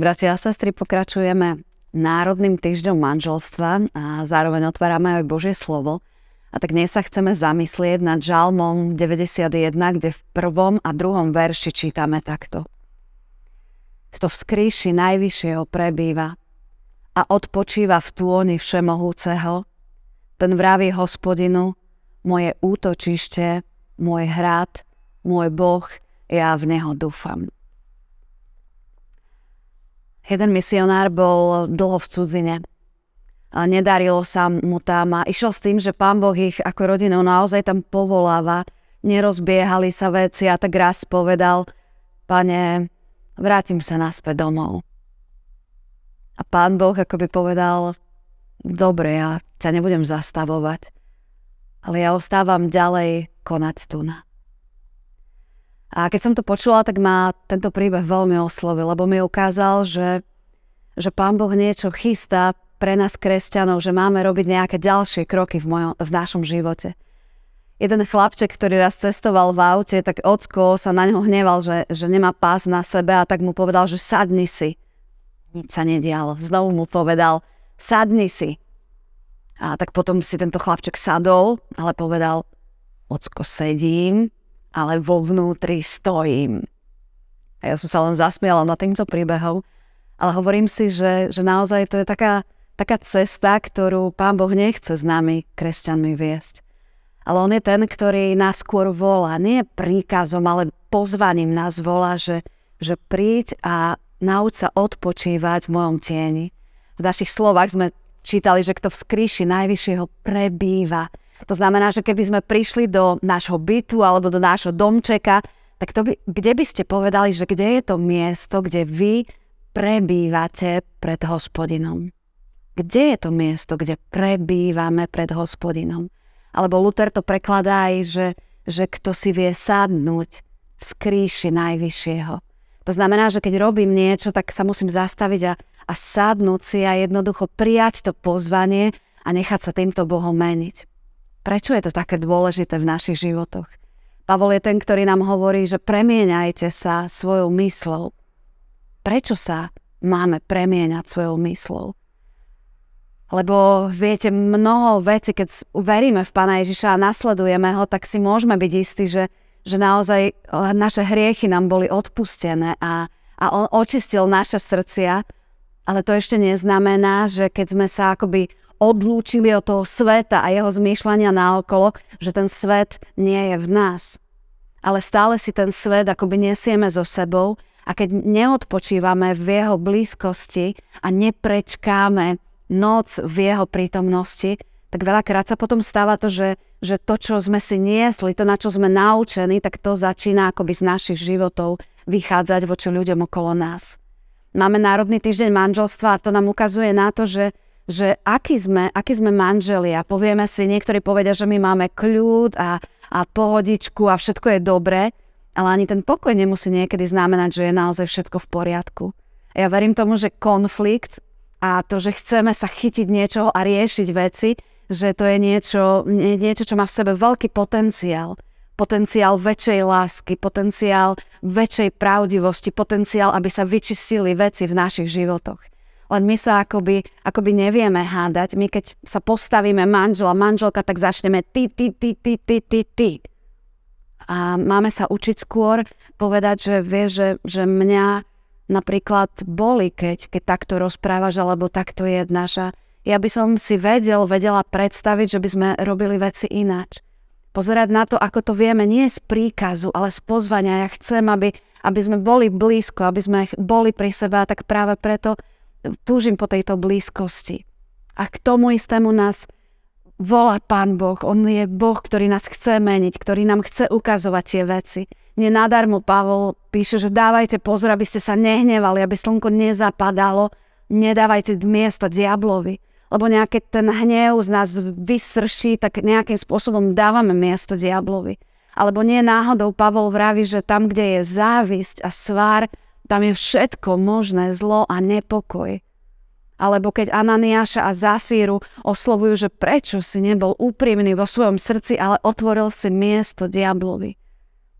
Bratia a sestry, pokračujeme Národným týždňom manželstva a zároveň otvárame aj Božie slovo. A tak dnes sa chceme zamyslieť nad Žalmom 91, kde v prvom a druhom verši čítame takto. Kto v skríši najvyššieho prebýva a odpočíva v túoni všemohúceho, ten vraví hospodinu, moje útočište, môj hrad, môj Boh, ja v Neho dúfam. Jeden misionár bol dlho v cudzine. A nedarilo sa mu tam a išiel s tým, že pán Boh ich ako rodinu naozaj tam povoláva. Nerozbiehali sa veci a tak raz povedal, pane, vrátim sa naspäť domov. A pán Boh akoby povedal, dobre, ja ťa nebudem zastavovať, ale ja ostávam ďalej konať tu na. A keď som to počula, tak ma tento príbeh veľmi oslovil, lebo mi ukázal, že, že Pán Boh niečo chystá pre nás kresťanov, že máme robiť nejaké ďalšie kroky v, mojom, v našom živote. Jeden chlapček, ktorý raz cestoval v aute, tak ocko sa na ňo hneval, že, že nemá pás na sebe a tak mu povedal, že sadni si. Nič sa nedialo. Znovu mu povedal, sadni si. A tak potom si tento chlapček sadol, ale povedal, ocko, sedím, ale vo vnútri stojím. A ja som sa len zasmiala na týmto príbehom, ale hovorím si, že, že naozaj to je taká, taká cesta, ktorú Pán Boh nechce s nami, kresťanmi, viesť. Ale On je ten, ktorý nás skôr volá, nie príkazom, ale pozvaním nás volá, že, že príď a nauč sa odpočívať v mojom tieni. V našich slovách sme čítali, že kto v skríši najvyššieho prebýva. To znamená, že keby sme prišli do nášho bytu alebo do nášho domčeka, tak to by, kde by ste povedali, že kde je to miesto, kde vy prebývate pred hospodinom? Kde je to miesto, kde prebývame pred hospodinom? Alebo Luther to prekladá aj, že, že kto si vie sadnúť v skríši najvyššieho. To znamená, že keď robím niečo, tak sa musím zastaviť a, a sadnúť si a jednoducho prijať to pozvanie a nechať sa týmto Bohom meniť. Prečo je to také dôležité v našich životoch? Pavol je ten, ktorý nám hovorí, že premieňajte sa svojou myslou. Prečo sa máme premieňať svojou myslou? Lebo viete, mnoho vecí, keď veríme v Pána Ježiša a nasledujeme ho, tak si môžeme byť istí, že, že naozaj eh, naše hriechy nám boli odpustené a, a on očistil naše srdcia, ale to ešte neznamená, že keď sme sa akoby odlúčili od toho sveta a jeho zmýšľania naokolo, že ten svet nie je v nás. Ale stále si ten svet akoby nesieme so sebou a keď neodpočívame v jeho blízkosti a neprečkáme noc v jeho prítomnosti, tak veľakrát sa potom stáva to, že, že to, čo sme si niesli, to, na čo sme naučení, tak to začína akoby z našich životov vychádzať voči ľuďom okolo nás. Máme Národný týždeň manželstva a to nám ukazuje na to, že že aký sme, aký sme manželia. Povieme si, niektorí povedia, že my máme kľud a, a pohodičku a všetko je dobré, ale ani ten pokoj nemusí niekedy znamenať, že je naozaj všetko v poriadku. Ja verím tomu, že konflikt a to, že chceme sa chytiť niečoho a riešiť veci, že to je niečo, niečo, čo má v sebe veľký potenciál. Potenciál väčšej lásky, potenciál väčšej pravdivosti, potenciál, aby sa vyčistili veci v našich životoch len my sa akoby, akoby nevieme hádať. My keď sa postavíme manžela, manželka, tak začneme ty, ty, ty, ty, ty, ty, ty. A máme sa učiť skôr povedať, že vie, že, že mňa napríklad boli, keď, keď takto rozprávaš, alebo takto jednáš. A ja by som si vedel, vedela predstaviť, že by sme robili veci ináč. Pozerať na to, ako to vieme, nie z príkazu, ale z pozvania. Ja chcem, aby, aby sme boli blízko, aby sme boli pri sebe a tak práve preto túžim po tejto blízkosti. A k tomu istému nás volá Pán Boh. On je Boh, ktorý nás chce meniť, ktorý nám chce ukazovať tie veci. Nenadarmo Pavol píše, že dávajte pozor, aby ste sa nehnevali, aby slnko nezapadalo, nedávajte miesta diablovi. Lebo nejaký ten hnev z nás vystrší, tak nejakým spôsobom dávame miesto diablovi. Alebo nie náhodou Pavol vraví, že tam, kde je závisť a svár, tam je všetko možné zlo a nepokoj. Alebo keď Ananiáša a Zafíru oslovujú, že prečo si nebol úprimný vo svojom srdci, ale otvoril si miesto diablovi.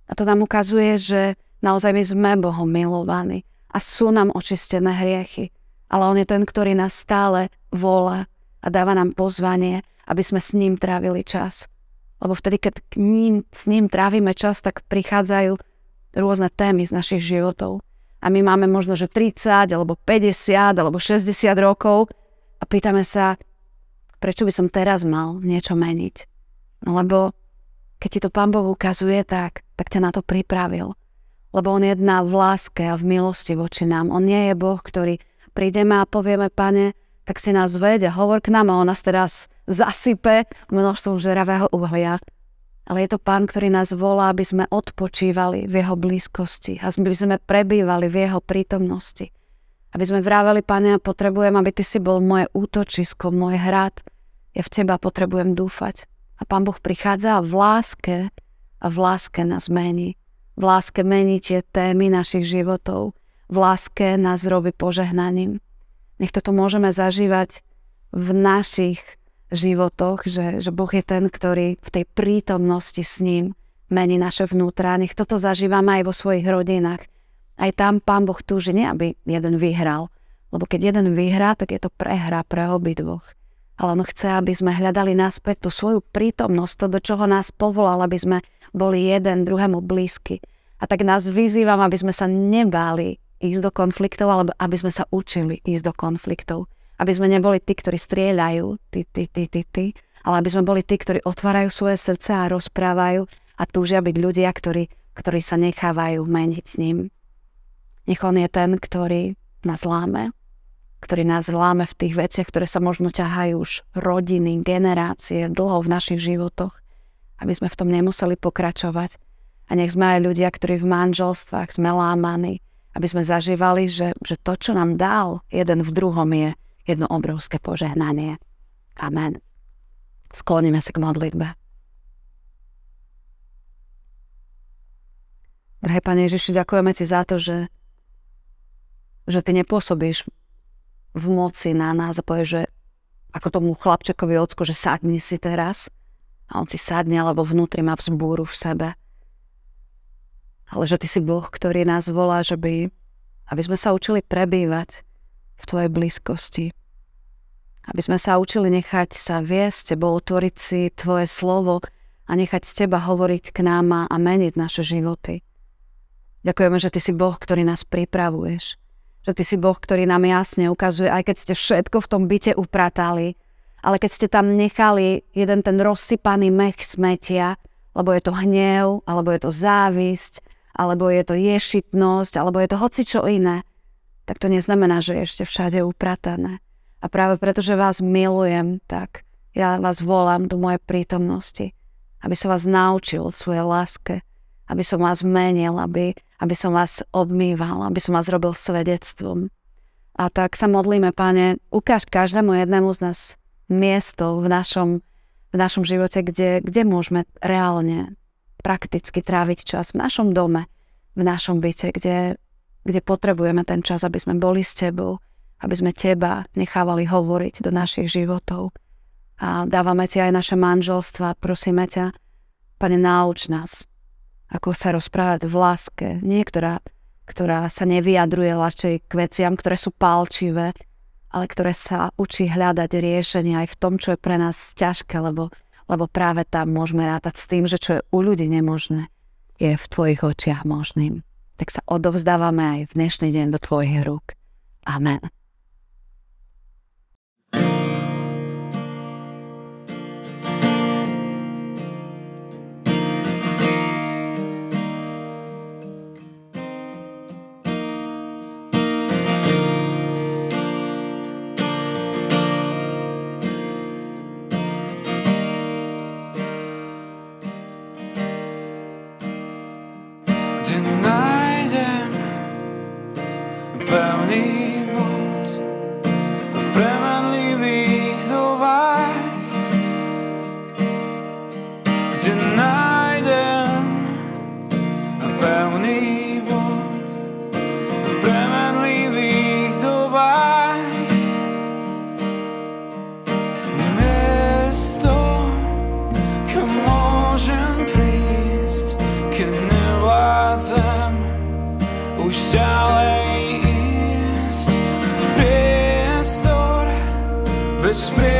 A to nám ukazuje, že naozaj my sme Bohom milovaní. a sú nám očistené hriechy. Ale On je ten, ktorý nás stále volá a dáva nám pozvanie, aby sme s ním trávili čas. Lebo vtedy, keď k ním, s ním trávime čas, tak prichádzajú rôzne témy z našich životov. A my máme možno, že 30, alebo 50, alebo 60 rokov a pýtame sa, prečo by som teraz mal niečo meniť. No lebo keď ti to Pán Boh ukazuje, tak, tak ťa na to pripravil. Lebo On je jedna v láske a v milosti voči nám. On nie je Boh, ktorý prídeme a povieme, pane, tak si nás veď a hovor k nám a on nás teraz zasype množstvom žeravého uhlia. Ale je to pán, ktorý nás volá, aby sme odpočívali v jeho blízkosti, aby sme prebývali v jeho prítomnosti. Aby sme vrávali, pane, ja potrebujem, aby ty si bol moje útočisko, môj hrad. Ja v teba potrebujem dúfať. A pán Boh prichádza v láske a v láske nás mení. V láske mení tie témy našich životov v láske nás robí požehnaním. Nech toto môžeme zažívať v našich životoch, že, že Boh je ten, ktorý v tej prítomnosti s ním mení naše vnútra. Nech toto zažívame aj vo svojich rodinách. Aj tam Pán Boh túži, nie aby jeden vyhral. Lebo keď jeden vyhrá, tak je to prehra pre obidvoch. Ale on chce, aby sme hľadali naspäť tú svoju prítomnosť, to, do čoho nás povolal, aby sme boli jeden druhému blízky. A tak nás vyzývam, aby sme sa nebáli ísť do konfliktov, alebo aby sme sa učili ísť do konfliktov. Aby sme neboli tí, ktorí strieľajú, ty, ty, ty, ty, ty, ale aby sme boli tí, ktorí otvárajú svoje srdce a rozprávajú a túžia byť ľudia, ktorí, ktorí sa nechávajú meniť s ním. Nech on je ten, ktorý nás láme, ktorý nás láme v tých veciach, ktoré sa možno ťahajú už rodiny, generácie, dlho v našich životoch, aby sme v tom nemuseli pokračovať. A nech sme aj ľudia, ktorí v manželstvách sme lámaní, aby sme zažívali, že, že to, čo nám dal jeden v druhom, je jedno obrovské požehnanie. Amen. Skloníme sa k modlitbe. Drahé Pane Ježiši, ďakujeme Ti za to, že, že Ty nepôsobíš v moci na nás a povieš, že ako tomu chlapčekovi ocko, že sadni si teraz a on si sadne, alebo vnútri má vzbúru v sebe ale že Ty si Boh, ktorý nás volá, že by, aby sme sa učili prebývať v Tvojej blízkosti. Aby sme sa učili nechať sa viesť Tebou, otvoriť si Tvoje slovo a nechať z Teba hovoriť k nám a meniť naše životy. Ďakujeme, že Ty si Boh, ktorý nás pripravuješ. Že Ty si Boh, ktorý nám jasne ukazuje, aj keď ste všetko v tom byte upratali, ale keď ste tam nechali jeden ten rozsypaný mech smetia, lebo je to hnev, alebo je to závisť, alebo je to ješitnosť, alebo je to hocičo iné, tak to neznamená, že je ešte všade upratané. A práve preto, že vás milujem, tak ja vás volám do mojej prítomnosti, aby som vás naučil svojej láske, aby som vás menil, aby, aby som vás obmýval, aby som vás robil svedectvom. A tak sa modlíme, Pane, ukáž každému jednému z nás miesto v našom, v našom živote, kde, kde môžeme reálne prakticky tráviť čas v našom dome, v našom byte, kde, kde potrebujeme ten čas, aby sme boli s tebou, aby sme teba nechávali hovoriť do našich životov. A dávame ti aj naše manželstva, prosíme ťa, pane, nauč nás, ako sa rozprávať v láske. Niektorá, ktorá sa nevyjadruje ľahšej k veciam, ktoré sú palčivé, ale ktoré sa učí hľadať riešenie aj v tom, čo je pre nás ťažké, lebo lebo práve tam môžeme rátať s tým, že čo je u ľudí nemožné, je v tvojich očiach možným. Tak sa odovzdávame aj v dnešný deň do tvojich rúk. Amen. despair.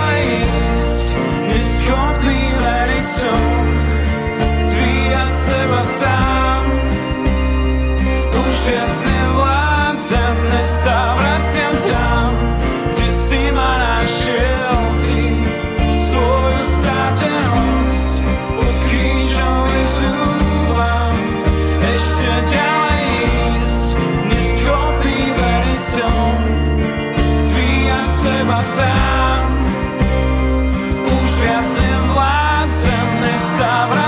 sám. Už viac sem vládcem, než sa vrát.